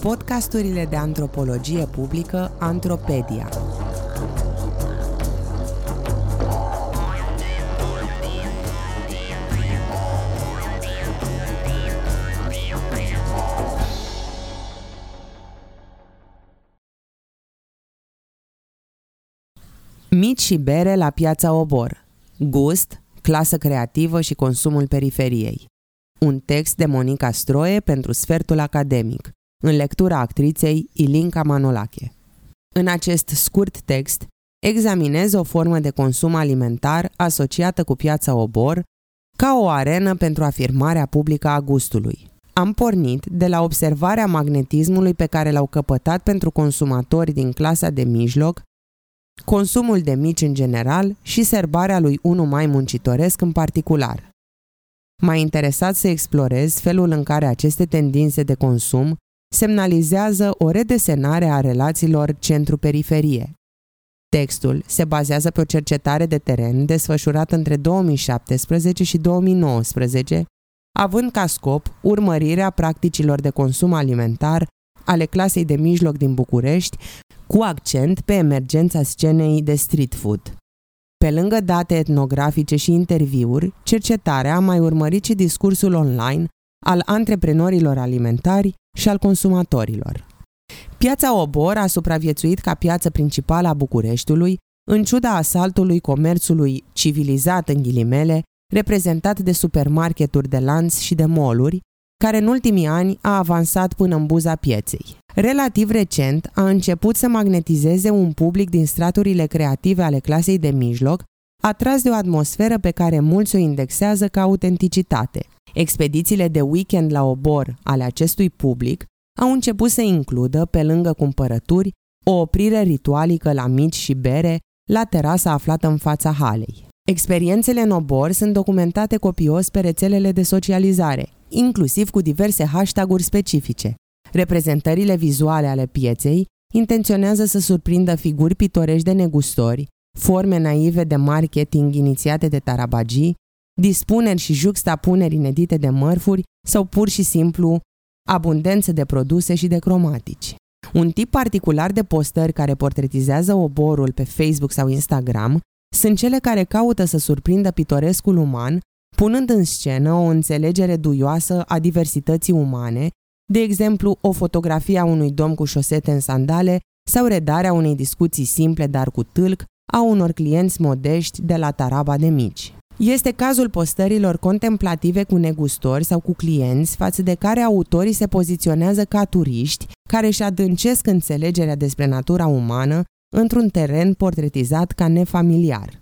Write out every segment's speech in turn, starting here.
Podcasturile de antropologie publică Antropedia. Mici și bere la piața Obor. Gust, clasă creativă și consumul periferiei. Un text de Monica Stroie pentru Sfertul Academic, în lectura actriței Ilinca Manolache. În acest scurt text, examinez o formă de consum alimentar asociată cu piața Obor ca o arenă pentru afirmarea publică a gustului. Am pornit de la observarea magnetismului pe care l-au căpătat pentru consumatori din clasa de mijloc consumul de mici în general și serbarea lui unul mai muncitoresc în particular. M-a interesat să explorez felul în care aceste tendințe de consum semnalizează o redesenare a relațiilor centru-periferie. Textul se bazează pe o cercetare de teren desfășurată între 2017 și 2019, având ca scop urmărirea practicilor de consum alimentar ale clasei de mijloc din București cu accent pe emergența scenei de street food. Pe lângă date etnografice și interviuri, cercetarea a mai urmărit și discursul online al antreprenorilor alimentari și al consumatorilor. Piața Obor a supraviețuit ca piață principală a Bucureștiului, în ciuda asaltului comerțului civilizat în ghilimele, reprezentat de supermarketuri de lanț și de moluri, care în ultimii ani a avansat până în buza pieței. Relativ recent a început să magnetizeze un public din straturile creative ale clasei de mijloc, atras de o atmosferă pe care mulți o indexează ca autenticitate. Expedițiile de weekend la obor ale acestui public au început să includă, pe lângă cumpărături, o oprire ritualică la mici și bere la terasa aflată în fața halei. Experiențele în obor sunt documentate copios pe rețelele de socializare, inclusiv cu diverse hashtag-uri specifice. Reprezentările vizuale ale pieței intenționează să surprindă figuri pitorești de negustori, forme naive de marketing inițiate de tarabagii, dispuneri și juxtapuneri inedite de mărfuri sau pur și simplu abundență de produse și de cromatici. Un tip particular de postări care portretizează oborul pe Facebook sau Instagram sunt cele care caută să surprindă pitorescul uman, punând în scenă o înțelegere duioasă a diversității umane, de exemplu o fotografie a unui domn cu șosete în sandale sau redarea unei discuții simple dar cu tâlc a unor clienți modești de la taraba de mici. Este cazul postărilor contemplative cu negustori sau cu clienți față de care autorii se poziționează ca turiști care își adâncesc înțelegerea despre natura umană într-un teren portretizat ca nefamiliar.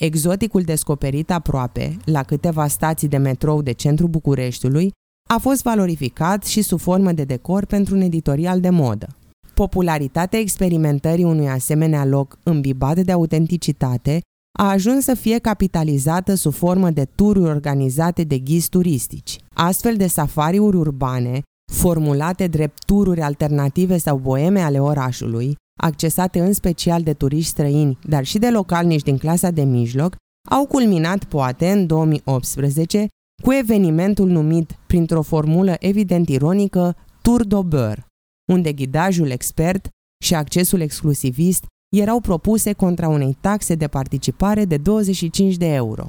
Exoticul descoperit aproape, la câteva stații de metrou de centrul Bucureștiului, a fost valorificat și sub formă de decor pentru un editorial de modă. Popularitatea experimentării unui asemenea loc îmbibat de autenticitate a ajuns să fie capitalizată sub formă de tururi organizate de ghizi turistici. Astfel de safariuri urbane, formulate drept tururi alternative sau boeme ale orașului, accesate în special de turiști străini, dar și de localnici din clasa de mijloc, au culminat poate în 2018 cu evenimentul numit, printr-o formulă evident ironică, Tour d'Aubeur, unde ghidajul expert și accesul exclusivist erau propuse contra unei taxe de participare de 25 de euro.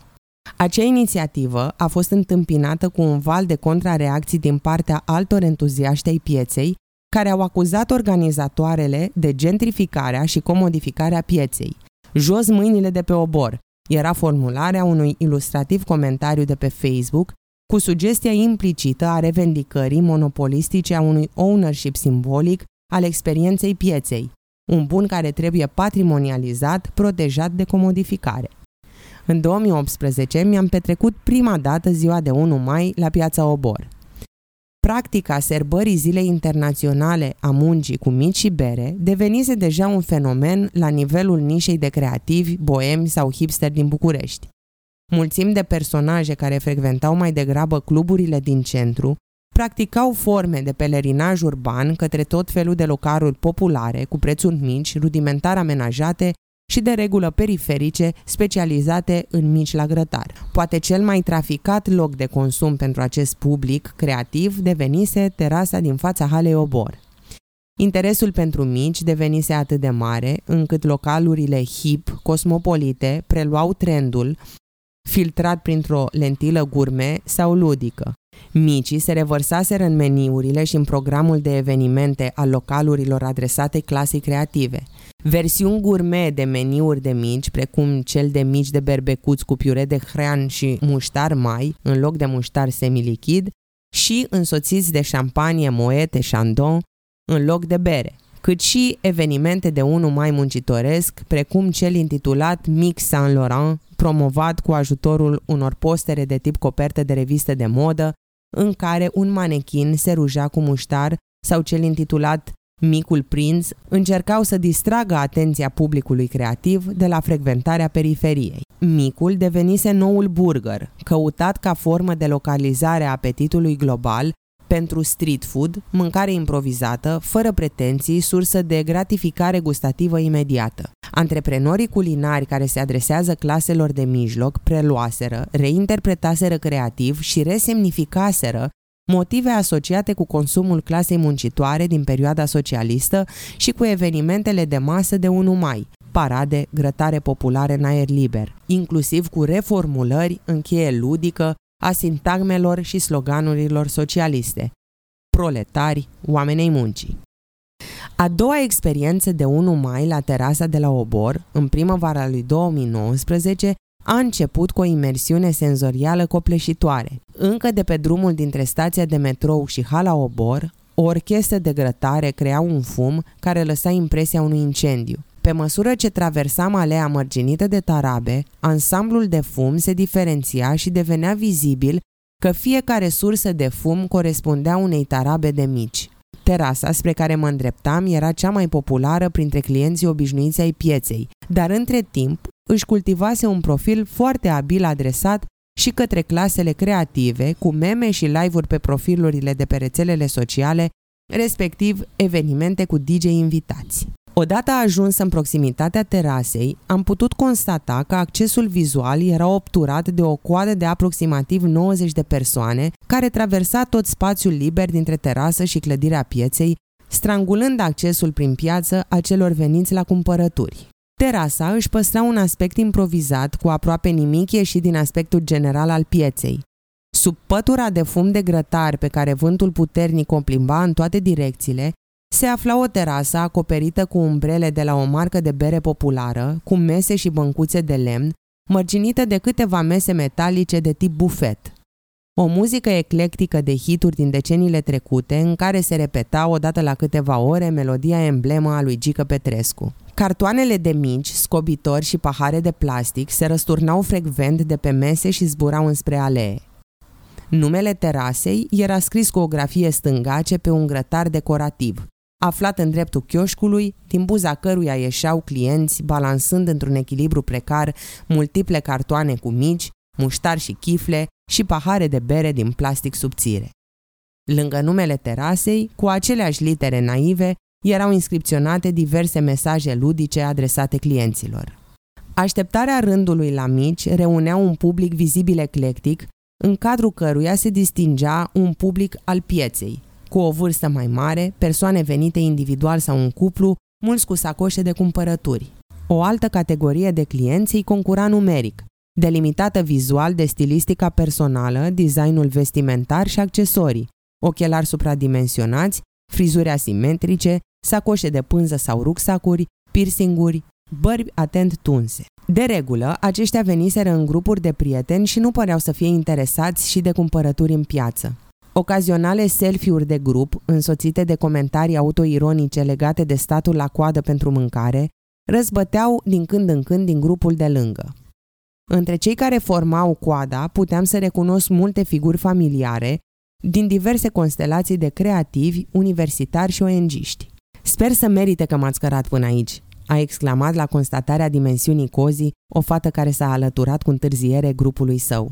Acea inițiativă a fost întâmpinată cu un val de contrareacții din partea altor entuziaști ai pieței, care au acuzat organizatoarele de gentrificarea și comodificarea pieței. Jos mâinile de pe obor era formularea unui ilustrativ comentariu de pe Facebook cu sugestia implicită a revendicării monopolistice a unui ownership simbolic al experienței pieței, un bun care trebuie patrimonializat, protejat de comodificare. În 2018 mi-am petrecut prima dată ziua de 1 mai la piața Obor. Practica serbării Zilei Internaționale a Muncii cu mici și bere devenise deja un fenomen la nivelul nișei de creativi, boemi sau hipster din București. Mulțimi de personaje care frecventau mai degrabă cluburile din centru practicau forme de pelerinaj urban către tot felul de locaruri populare, cu prețuri mici, rudimentar amenajate și de regulă periferice, specializate în mici la grătar. Poate cel mai traficat loc de consum pentru acest public creativ devenise terasa din fața halei Obor. Interesul pentru mici devenise atât de mare încât localurile hip, cosmopolite, preluau trendul filtrat printr-o lentilă gurme sau ludică. Micii se revărsaseră în meniurile și în programul de evenimente al localurilor adresate clasei creative. Versiuni gourmet de meniuri de mici, precum cel de mici de berbecuți cu piure de hrean și muștar mai, în loc de muștar semilichid, și însoțiți de șampanie moete chandon, în loc de bere cât și evenimente de unul mai muncitoresc, precum cel intitulat Mix Saint Laurent, promovat cu ajutorul unor postere de tip coperte de reviste de modă, în care un manechin se ruja cu muștar sau cel intitulat Micul Prinț încercau să distragă atenția publicului creativ de la frecventarea periferiei. Micul devenise noul burger, căutat ca formă de localizare a apetitului global pentru street food, mâncare improvizată, fără pretenții, sursă de gratificare gustativă imediată. Antreprenorii culinari care se adresează claselor de mijloc preluaseră, reinterpretaseră creativ și resemnificaseră motive asociate cu consumul clasei muncitoare din perioada socialistă și cu evenimentele de masă de 1 mai, parade, grătare populare în aer liber, inclusiv cu reformulări în cheie ludică a sintagmelor și sloganurilor socialiste. Proletari, oamenei muncii. A doua experiență de 1 mai la terasa de la Obor, în primăvara lui 2019, a început cu o imersiune senzorială copleșitoare. Încă de pe drumul dintre stația de metrou și hala Obor, o orchestră de grătare crea un fum care lăsa impresia unui incendiu. Pe măsură ce traversam alea mărginită de tarabe, ansamblul de fum se diferenția și devenea vizibil că fiecare sursă de fum corespundea unei tarabe de mici. Terasa spre care mă îndreptam era cea mai populară printre clienții obișnuiți ai pieței, dar între timp își cultivase un profil foarte abil adresat și către clasele creative, cu meme și live-uri pe profilurile de pe rețelele sociale, respectiv evenimente cu DJ invitați. Odată ajuns în proximitatea terasei, am putut constata că accesul vizual era obturat de o coadă de aproximativ 90 de persoane care traversa tot spațiul liber dintre terasă și clădirea pieței, strangulând accesul prin piață a celor veniți la cumpărături. Terasa își păstra un aspect improvizat, cu aproape nimic ieșit din aspectul general al pieței. Sub pătura de fum de grătar pe care vântul puternic o plimba în toate direcțiile, se afla o terasă acoperită cu umbrele de la o marcă de bere populară, cu mese și băncuțe de lemn, mărginită de câteva mese metalice de tip bufet. O muzică eclectică de hituri din deceniile trecute, în care se repeta odată la câteva ore melodia emblemă a lui Gică Petrescu. Cartoanele de mici, scobitori și pahare de plastic se răsturnau frecvent de pe mese și zburau înspre alee. Numele terasei era scris cu o grafie stângace pe un grătar decorativ, aflat în dreptul chioșcului, din buza căruia ieșeau clienți, balansând într-un echilibru precar multiple cartoane cu mici, muștar și chifle și pahare de bere din plastic subțire. Lângă numele terasei, cu aceleași litere naive, erau inscripționate diverse mesaje ludice adresate clienților. Așteptarea rândului la mici reunea un public vizibil eclectic, în cadrul căruia se distingea un public al pieței, cu o vârstă mai mare, persoane venite individual sau în cuplu, mulți cu sacoșe de cumpărături. O altă categorie de clienți îi concura numeric, delimitată vizual de stilistica personală, designul vestimentar și accesorii, ochelari supradimensionați, frizuri asimetrice, sacoșe de pânză sau rucsacuri, piercinguri, bărbi atent tunse. De regulă, aceștia veniseră în grupuri de prieteni și nu păreau să fie interesați și de cumpărături în piață. Ocazionale selfie-uri de grup, însoțite de comentarii autoironice legate de statul la coadă pentru mâncare, răzbăteau din când în când din grupul de lângă. Între cei care formau coada puteam să recunosc multe figuri familiare din diverse constelații de creativi, universitari și ONG-ști. Sper să merite că m-ați cărat până aici, a exclamat la constatarea dimensiunii cozii o fată care s-a alăturat cu întârziere grupului său.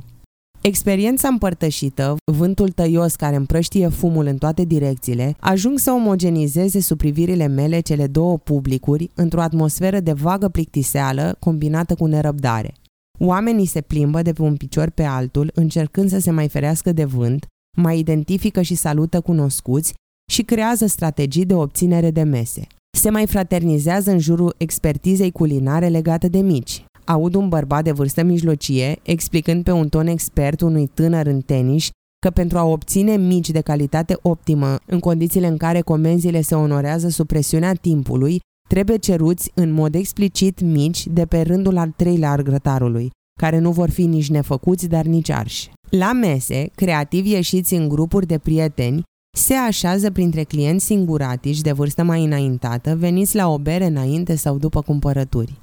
Experiența împărtășită, vântul tăios care împrăștie fumul în toate direcțiile, ajung să omogenizeze sub privirile mele cele două publicuri într-o atmosferă de vagă plictiseală combinată cu nerăbdare. Oamenii se plimbă de pe un picior pe altul, încercând să se mai ferească de vânt, mai identifică și salută cunoscuți și creează strategii de obținere de mese. Se mai fraternizează în jurul expertizei culinare legate de mici. Aud un bărbat de vârstă mijlocie explicând pe un ton expert unui tânăr în tenis că pentru a obține mici de calitate optimă, în condițiile în care comenzile se onorează sub presiunea timpului, trebuie ceruți în mod explicit mici de pe rândul al treilea al grătarului, care nu vor fi nici nefăcuți, dar nici arși. La mese, creativi ieșiți în grupuri de prieteni se așează printre clienți singuratici de vârstă mai înaintată, veniți la o bere înainte sau după cumpărături.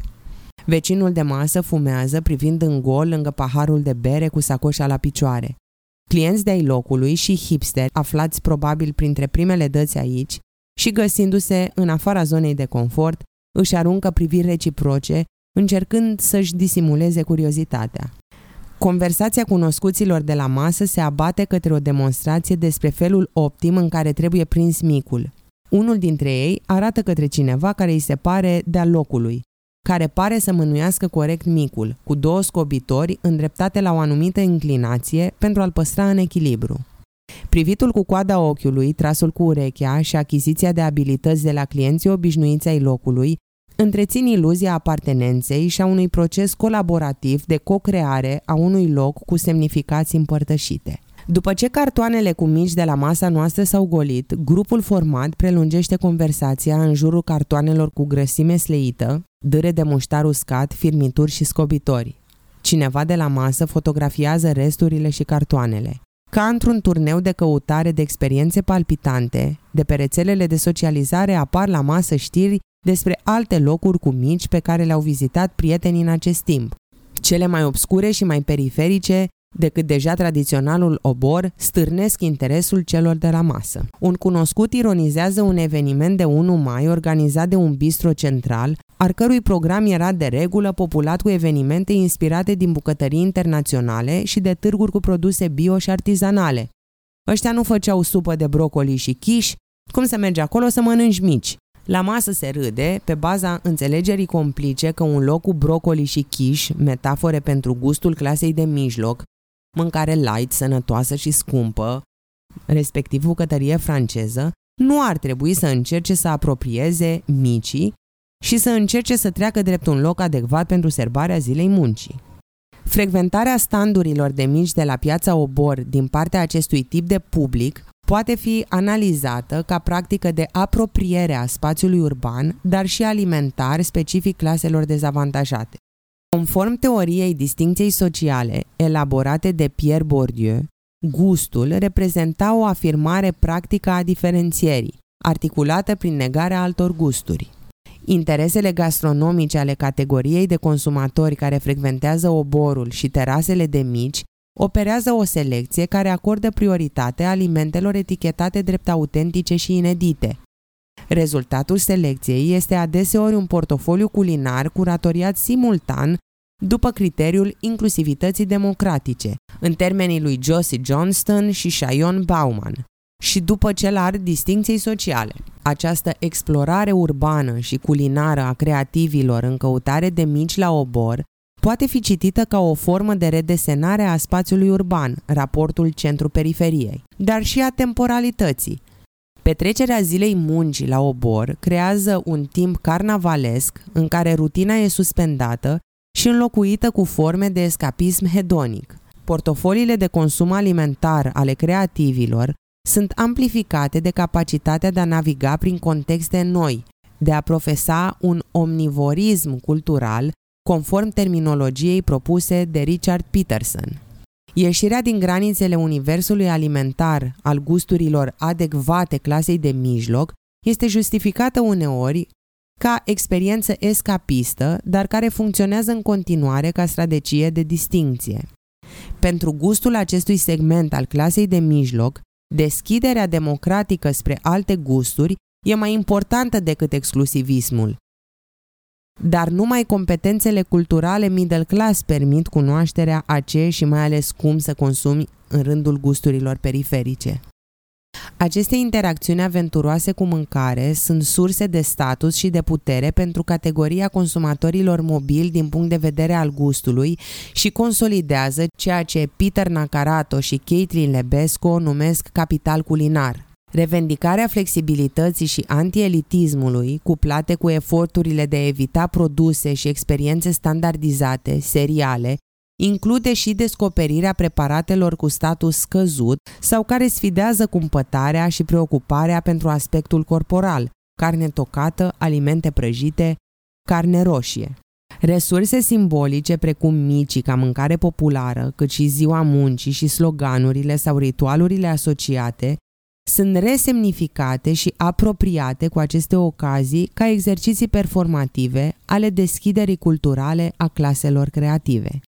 Vecinul de masă fumează privind în gol lângă paharul de bere cu sacoșa la picioare. Clienți de-ai locului și hipsteri, aflați probabil printre primele dăți aici și găsindu-se în afara zonei de confort, își aruncă priviri reciproce, încercând să-și disimuleze curiozitatea. Conversația cunoscuților de la masă se abate către o demonstrație despre felul optim în care trebuie prins micul. Unul dintre ei arată către cineva care îi se pare de-a locului, care pare să mânuiască corect micul, cu două scobitori îndreptate la o anumită inclinație pentru a-l păstra în echilibru. Privitul cu coada ochiului, trasul cu urechea și achiziția de abilități de la clienții obișnuiți ai locului întrețin iluzia apartenenței și a unui proces colaborativ de co-creare a unui loc cu semnificații împărtășite. După ce cartoanele cu mici de la masa noastră s-au golit, grupul format prelungește conversația în jurul cartoanelor cu grăsime sleită, dâre de muștar uscat, firmituri și scobitori. Cineva de la masă fotografiază resturile și cartoanele. Ca într-un turneu de căutare de experiențe palpitante, de pe rețelele de socializare apar la masă știri despre alte locuri cu mici pe care le-au vizitat prietenii în acest timp. Cele mai obscure și mai periferice decât deja tradiționalul obor, stârnesc interesul celor de la masă. Un cunoscut ironizează un eveniment de 1 mai organizat de un bistro central, al cărui program era de regulă populat cu evenimente inspirate din bucătării internaționale și de târguri cu produse bio și artizanale. Ăștia nu făceau supă de brocoli și chiși, cum să mergi acolo să mănânci mici? La masă se râde, pe baza înțelegerii complice că un loc cu brocoli și chiși, metafore pentru gustul clasei de mijloc, mâncare light, sănătoasă și scumpă, respectiv bucătărie franceză, nu ar trebui să încerce să apropieze micii și să încerce să treacă drept un loc adecvat pentru serbarea zilei muncii. Frecventarea standurilor de mici de la piața Obor din partea acestui tip de public poate fi analizată ca practică de apropiere a spațiului urban, dar și alimentar specific claselor dezavantajate. Conform teoriei distincției sociale elaborate de Pierre Bourdieu, gustul reprezenta o afirmare practică a diferențierii, articulată prin negarea altor gusturi. Interesele gastronomice ale categoriei de consumatori care frecventează oborul și terasele de mici operează o selecție care acordă prioritate alimentelor etichetate drept autentice și inedite. Rezultatul selecției este adeseori un portofoliu culinar curatoriat simultan după criteriul inclusivității democratice, în termenii lui Josie Johnston și Shayon Bauman, și după cel al distinției sociale. Această explorare urbană și culinară a creativilor în căutare de mici la obor poate fi citită ca o formă de redesenare a spațiului urban, raportul centru-periferiei, dar și a temporalității. Petrecerea zilei muncii la obor creează un timp carnavalesc în care rutina e suspendată și înlocuită cu forme de escapism hedonic. Portofoliile de consum alimentar ale creativilor sunt amplificate de capacitatea de a naviga prin contexte noi, de a profesa un omnivorism cultural conform terminologiei propuse de Richard Peterson. Ieșirea din granițele universului alimentar al gusturilor adecvate clasei de mijloc este justificată uneori ca experiență escapistă, dar care funcționează în continuare ca strategie de distinție. Pentru gustul acestui segment al clasei de mijloc, deschiderea democratică spre alte gusturi e mai importantă decât exclusivismul, dar numai competențele culturale middle class permit cunoașterea a ce și mai ales cum să consumi în rândul gusturilor periferice. Aceste interacțiuni aventuroase cu mâncare sunt surse de status și de putere pentru categoria consumatorilor mobili din punct de vedere al gustului și consolidează ceea ce Peter Nacarato și Caitlin Lebesco numesc capital culinar. Revendicarea flexibilității și antielitismului, cuplate cu eforturile de a evita produse și experiențe standardizate, seriale, include și descoperirea preparatelor cu status scăzut sau care sfidează cumpătarea și preocuparea pentru aspectul corporal, carne tocată, alimente prăjite, carne roșie. Resurse simbolice precum micii ca mâncare populară, cât și ziua muncii și sloganurile sau ritualurile asociate sunt resemnificate și apropiate cu aceste ocazii ca exerciții performative ale deschiderii culturale a claselor creative.